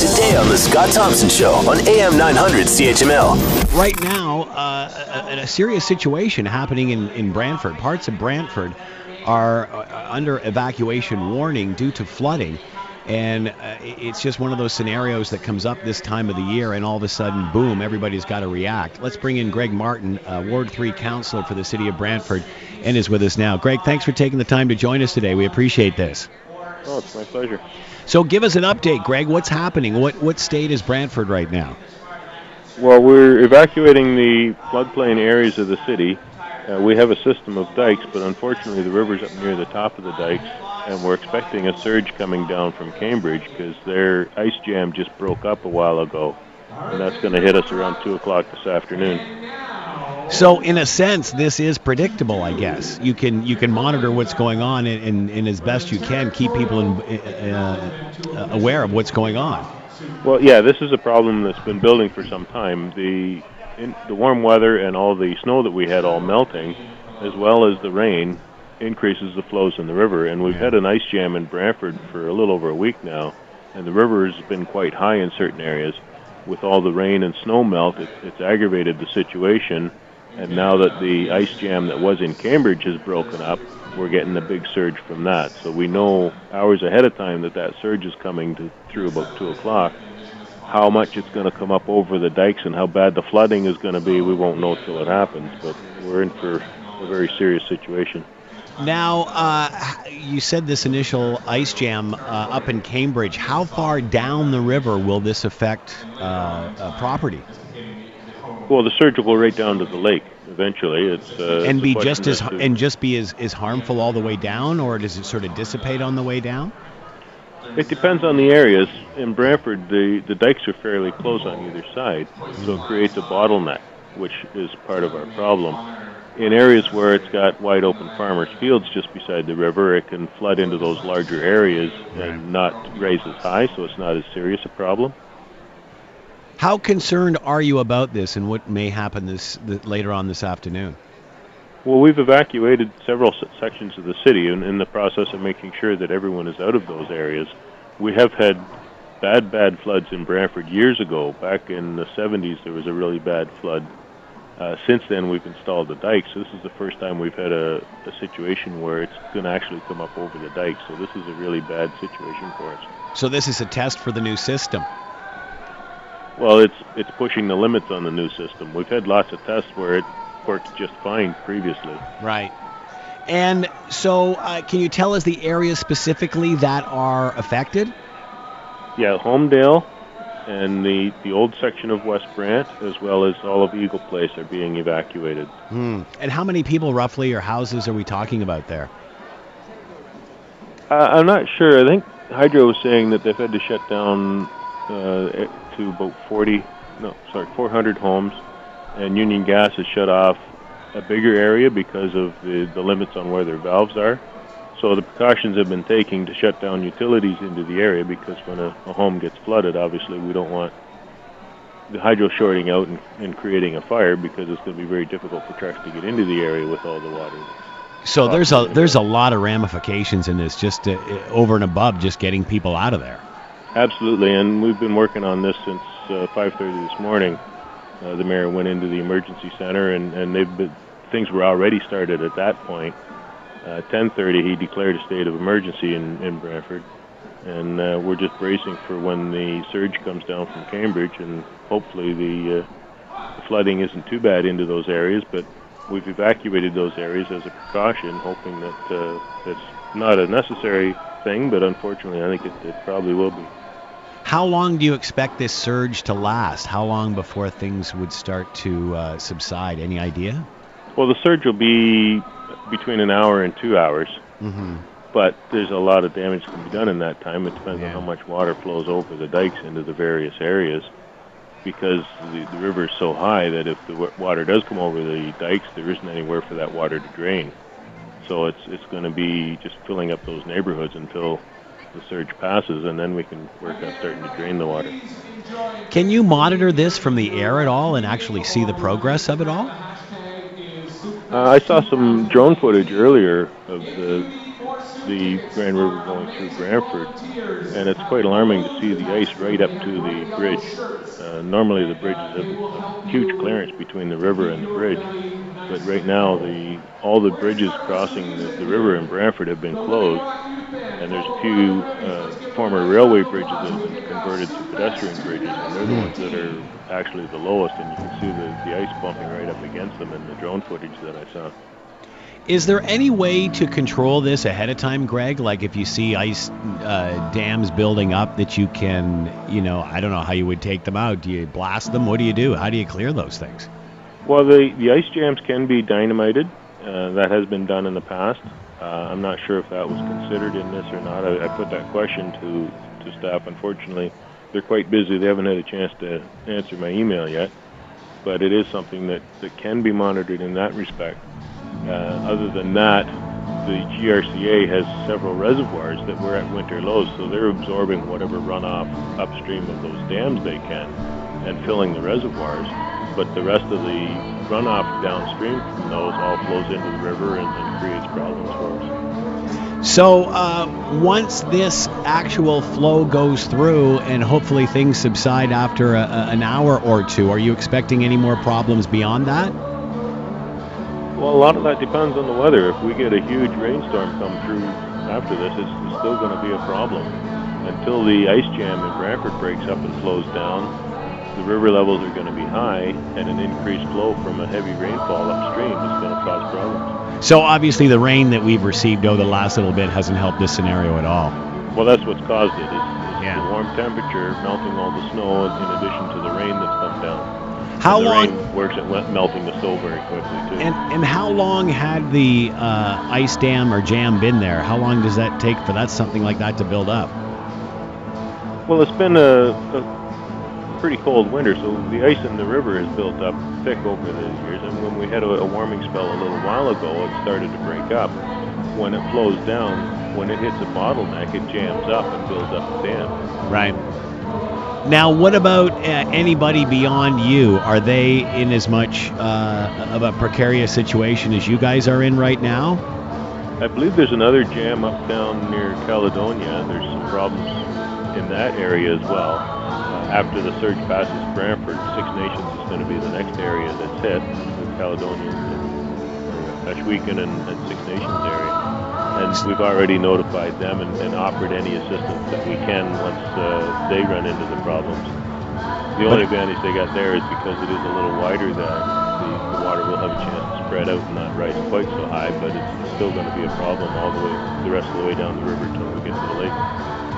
Today on The Scott Thompson Show on AM 900 CHML. Right now, uh, a, a serious situation happening in, in Brantford. Parts of Brantford are uh, under evacuation warning due to flooding. And uh, it's just one of those scenarios that comes up this time of the year, and all of a sudden, boom, everybody's got to react. Let's bring in Greg Martin, uh, Ward 3 Councillor for the City of Brantford, and is with us now. Greg, thanks for taking the time to join us today. We appreciate this. Oh, it's my pleasure. So give us an update, Greg. What's happening? What what state is Brantford right now? Well, we're evacuating the floodplain areas of the city. Uh, we have a system of dikes, but unfortunately the river's up near the top of the dikes, and we're expecting a surge coming down from Cambridge because their ice jam just broke up a while ago, and that's going to hit us around 2 o'clock this afternoon. So, in a sense, this is predictable, I guess. You can you can monitor what's going on and, and, and as best you can keep people in, uh, uh, aware of what's going on. Well, yeah, this is a problem that's been building for some time. The in, the warm weather and all the snow that we had all melting, as well as the rain, increases the flows in the river. And we've had an ice jam in Brantford for a little over a week now, and the river has been quite high in certain areas. With all the rain and snow melt, it, it's aggravated the situation and now that the ice jam that was in Cambridge has broken up, we're getting a big surge from that. So we know hours ahead of time that that surge is coming to, through about 2 o'clock. How much it's going to come up over the dikes and how bad the flooding is going to be, we won't know till it happens. But we're in for a very serious situation. Now, uh, you said this initial ice jam uh, up in Cambridge. How far down the river will this affect uh, uh property? Well, the surge will go right down to the lake eventually. It's uh, and be just as to, and just be as, as harmful all the way down, or does it sort of dissipate on the way down? It depends on the areas. In Brantford, the the dikes are fairly close on either side, so it creates a bottleneck, which is part of our problem. In areas where it's got wide open farmers' fields just beside the river, it can flood into those larger areas and not raise as high, so it's not as serious a problem. How concerned are you about this and what may happen this, this later on this afternoon? Well, we've evacuated several sections of the city and in the process of making sure that everyone is out of those areas. We have had bad, bad floods in Brantford years ago. Back in the 70s, there was a really bad flood. Uh, since then, we've installed the dikes. So this is the first time we've had a, a situation where it's going to actually come up over the dikes. So this is a really bad situation for us. So this is a test for the new system. Well, it's it's pushing the limits on the new system. We've had lots of tests where it worked just fine previously. Right. And so, uh, can you tell us the areas specifically that are affected? Yeah, Holmdale and the, the old section of West Brant, as well as all of Eagle Place, are being evacuated. Hmm. And how many people, roughly, or houses are we talking about there? Uh, I'm not sure. I think Hydro was saying that they've had to shut down Uh, to about 40, no, sorry, 400 homes, and Union Gas has shut off a bigger area because of the, the limits on where their valves are. So the precautions have been taken to shut down utilities into the area because when a, a home gets flooded, obviously we don't want the hydro shorting out and, and creating a fire because it's going to be very difficult for trucks to get into the area with all the water. So there's a there's a lot of ramifications in this, just to, over and above just getting people out of there. Absolutely, and we've been working on this since uh, 5:30 this morning. Uh, the mayor went into the emergency center, and and they've been, things were already started at that point. Uh, 10:30, he declared a state of emergency in in Brantford, and uh, we're just bracing for when the surge comes down from Cambridge, and hopefully the, uh, the flooding isn't too bad into those areas. But we've evacuated those areas as a precaution, hoping that uh, that's not a necessary thing, but unfortunately, I think it, it probably will be. How long do you expect this surge to last? How long before things would start to uh, subside? Any idea? Well, the surge will be between an hour and two hours. Mm-hmm. But there's a lot of damage that can be done in that time. It depends yeah. on how much water flows over the dikes into the various areas. Because the, the river is so high that if the water does come over the dikes, there isn't anywhere for that water to drain. So it's it's going to be just filling up those neighborhoods until the surge passes, and then we can work on starting to drain the water. Can you monitor this from the air at all and actually see the progress of it all? Uh, I saw some drone footage earlier of the the Grand River going through Brantford, and it's quite alarming to see the ice right up to the bridge. Uh, normally, the bridges have a huge clearance between the river and the bridge, but right now, the all the bridges crossing the, the river in Brantford have been closed, and there's a few uh, former railway bridges that have been converted to pedestrian bridges, and they're the ones that are actually the lowest, and you can see the, the ice bumping right up against them in the drone footage that I saw. Is there any way to control this ahead of time, Greg? Like if you see ice uh, dams building up, that you can, you know, I don't know how you would take them out. Do you blast them? What do you do? How do you clear those things? Well, the, the ice jams can be dynamited. Uh, that has been done in the past. Uh, I'm not sure if that was considered in this or not. I, I put that question to, to staff. Unfortunately, they're quite busy. They haven't had a chance to answer my email yet. But it is something that, that can be monitored in that respect. Uh, other than that, the GRCA has several reservoirs that were at winter lows, so they're absorbing whatever runoff upstream of those dams they can and filling the reservoirs. But the rest of the runoff downstream from those all flows into the river and, and creates problems for us. So uh, once this actual flow goes through and hopefully things subside after a, a, an hour or two, are you expecting any more problems beyond that? Well, a lot of that depends on the weather. If we get a huge rainstorm come through after this, it's, it's still going to be a problem. Until the ice jam in Brantford breaks up and flows down, the river levels are going to be high, and an increased flow from a heavy rainfall upstream is going to cause problems. So obviously, the rain that we've received over the last little bit hasn't helped this scenario at all. Well, that's what's caused it. it. Is, is yeah. the warm temperature melting all the snow in addition to the rain that's come down. How and the long rain works at melting the snow very quickly too. And and how long had the uh, ice dam or jam been there? How long does that take for that something like that to build up? Well, it's been a, a pretty cold winter, so the ice in the river has built up thick over the years. And when we had a, a warming spell a little while ago, it started to break up. When it flows down, when it hits a bottleneck, it jams up and builds up a dam. Right. Now, what about uh, anybody beyond you? Are they in as much uh, of a precarious situation as you guys are in right now? I believe there's another jam up down near Caledonia. There's some problems in that area as well. After the surge passes Brantford, Six Nations is going to be the next area that's hit, the Caledonia, Ohsweken, and, and Six Nations area and we've already notified them and, and, offered any assistance that we can once uh, they run into the problems. The only advantage they got there is because it is a little wider that the, the water will have a chance to spread out and not rise quite so high, but it's still going to be a problem all the way, the rest of the way down the river until we get to the lake.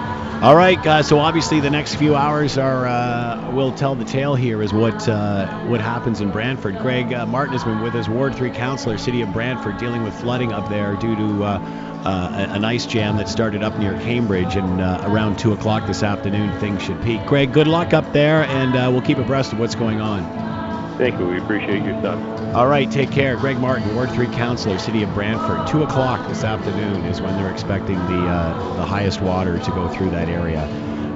All right. So obviously, the next few hours are uh, will tell the tale here is what uh, what happens in Brantford. Greg uh, Martin has been with us, Ward Three Councillor, City of Brantford, dealing with flooding up there due to uh, uh, an ice jam that started up near Cambridge, and around two o'clock this afternoon, things should peak. Greg, good luck up there, and we'll keep abreast of what's going on. Thank you. We appreciate your time. All right, take care. Greg Martin, Ward 3 Councillor, City of Brantford. 2 o'clock this afternoon is when they're expecting the, uh, the highest water to go through that area.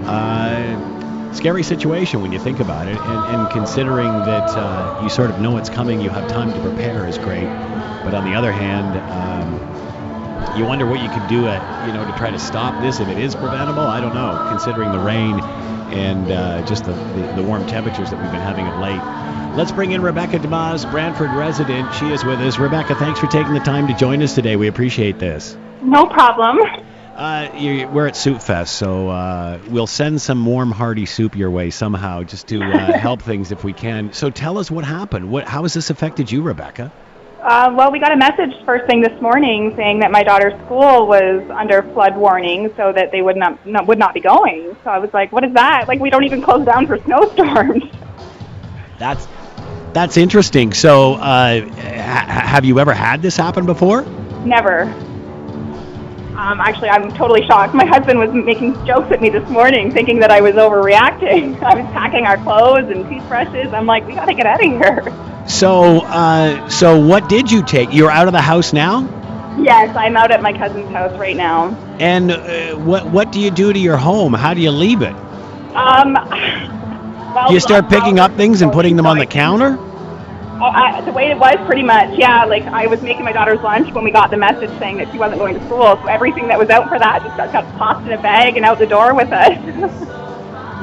Uh, scary situation when you think about it, and, and considering that uh, you sort of know it's coming, you have time to prepare is great. But on the other hand, um, you wonder what you could do, at, you know, to try to stop this if it is preventable. I don't know, considering the rain and uh, just the, the, the warm temperatures that we've been having of late. Let's bring in Rebecca DeMaz, Brantford resident. She is with us. Rebecca, thanks for taking the time to join us today. We appreciate this. No problem. Uh, you, we're at Soup Fest, so uh, we'll send some warm, hearty soup your way somehow, just to uh, help things if we can. So tell us what happened. What, how has this affected you, Rebecca? Uh, well, we got a message first thing this morning saying that my daughter's school was under flood warning, so that they would not, not would not be going. So I was like, "What is that? Like, we don't even close down for snowstorms." That's that's interesting. So, uh, ha- have you ever had this happen before? Never. Um, actually, I'm totally shocked. My husband was making jokes at me this morning, thinking that I was overreacting. I was packing our clothes and toothbrushes. I'm like, we got to get out of here. So, uh, so what did you take? You're out of the house now. Yes, I'm out at my cousin's house right now. And uh, what what do you do to your home? How do you leave it? Um, well, you start picking up things and putting them on the counter? Oh, I, the way it was, pretty much, yeah. Like I was making my daughter's lunch when we got the message saying that she wasn't going to school. So everything that was out for that just got, got tossed in a bag and out the door with us.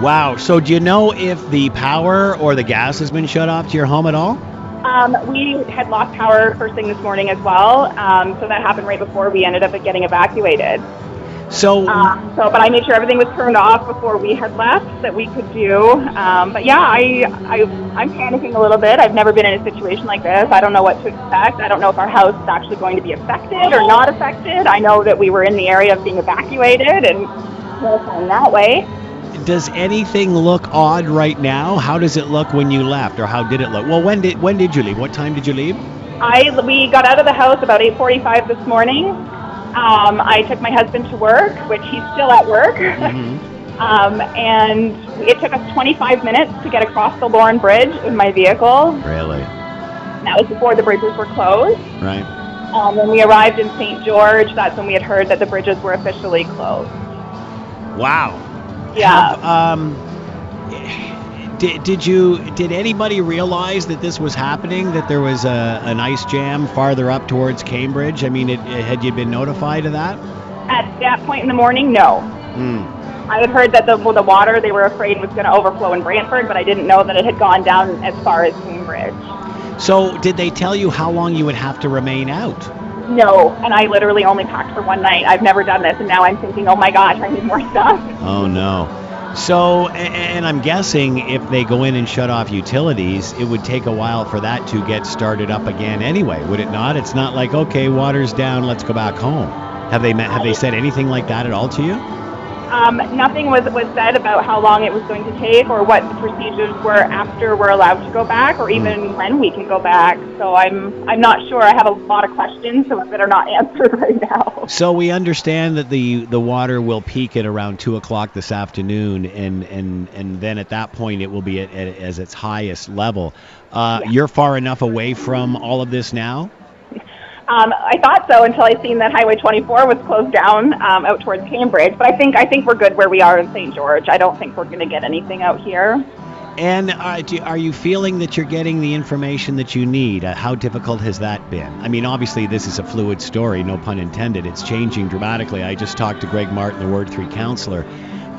Wow. So do you know if the power or the gas has been shut off to your home at all? um, we had lost power first thing this morning as well. Um, so that happened right before we ended up getting evacuated. So Um, so, but I made sure everything was turned off before we had left that we could do. Um, but yeah, I, I, I'm panicking a little bit. I've never been in a situation like this. I don't know what to expect. I don't know if our house is actually going to be affected or not affected. I know that we were in the area of being evacuated and that way. does anything look odd right now? How does it look when you left, or how did it look? Well, when did when did you leave? What time did you leave? I we got out of the house about 8:45 this morning. Um, I took my husband to work, which he's still at work. um, and it took us 25 minutes to get across the Lorne Bridge in my vehicle. Really? And that was before the bridges were closed. Right. Um, when we arrived in St. George, that's when we had heard that the bridges were officially closed. Wow. Yeah. Have, um, did, did you did anybody realize that this was happening? That there was a, an ice jam farther up towards Cambridge? I mean, it, had you been notified of that? At that point in the morning, no. Hmm. I had heard that the, the water they were afraid was going to overflow in Brantford, but I didn't know that it had gone down as far as Cambridge. So, did they tell you how long you would have to remain out? No, and I literally only packed for one night. I've never done this, and now I'm thinking, oh my gosh, I need more stuff. Oh no. So, and I'm guessing if they go in and shut off utilities, it would take a while for that to get started up again anyway, would it not? It's not like, okay, water's down, let's go back home. Have they met, have they said anything like that at all to you? Um, nothing was, was said about how long it was going to take or what the procedures were after we're allowed to go back or even when we can go back. So I'm I'm not sure. I have a lot of questions that are not answered right now. So we understand that the the water will peak at around two o'clock this afternoon, and and and then at that point it will be at, at as its highest level. Uh, Yeah. You're far enough away from all of this now. Um, I thought so until I seen that Highway 24 was closed down um, out towards Cambridge. But I think I think we're good where we are in St. George. I don't think we're going to get anything out here. And uh, do, are you feeling that you're getting the information that you need? Uh, how difficult has that been? I mean, obviously, this is a fluid story, no pun intended. It's changing dramatically. I just talked to Greg Martin, the Ward 3 councillor.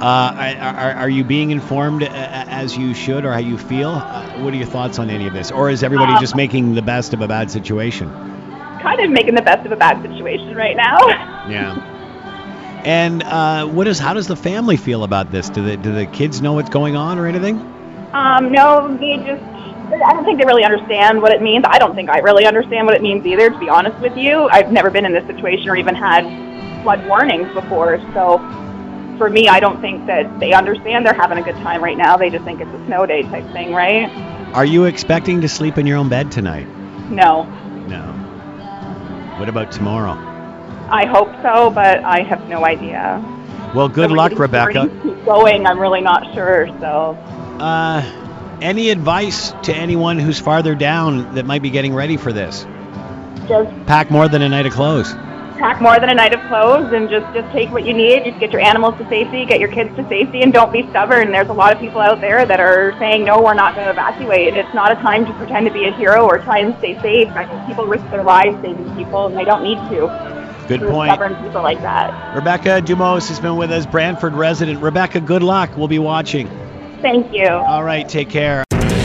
Uh, are, are, are you being informed uh, as you should or how you feel? Uh, what are your thoughts on any of this? Or is everybody Um, just making the best of a bad situation? Kind of making the best of a bad situation right now. Yeah. And uh, what is? How does the family feel about this? Do the do the kids know what's going on or anything? Um, no, they just. I don't think they really understand what it means. I don't think I really understand what it means either, to be honest with you. I've never been in this situation or even had flood warnings before. So for me, I don't think that they understand. They're having a good time right now. They just think it's a snow day type thing, right? Are you expecting to sleep in your own bed tonight? No. No. What about tomorrow? I hope so, but I have no idea. Well, good So luck, Rebecca. Keep going. I'm really not sure. So Uh, any advice to anyone who's farther down that might be getting ready for this? just Pack more than a night of clothes. Pack more than a night of clothes and just just take what you need. Just get your animals to safety, get your kids to safety, and don't be stubborn. There's a lot of people out there that are saying no, we're not going to evacuate. It's not a time to pretend to be a hero or try and stay safe. I think people risk their lives saving people, and they don't need to. Good point. Stubborn people like that. Rebecca Dumos has been with us, Brantford resident. Rebecca, good luck. We'll be watching. Thank you. All right, take care.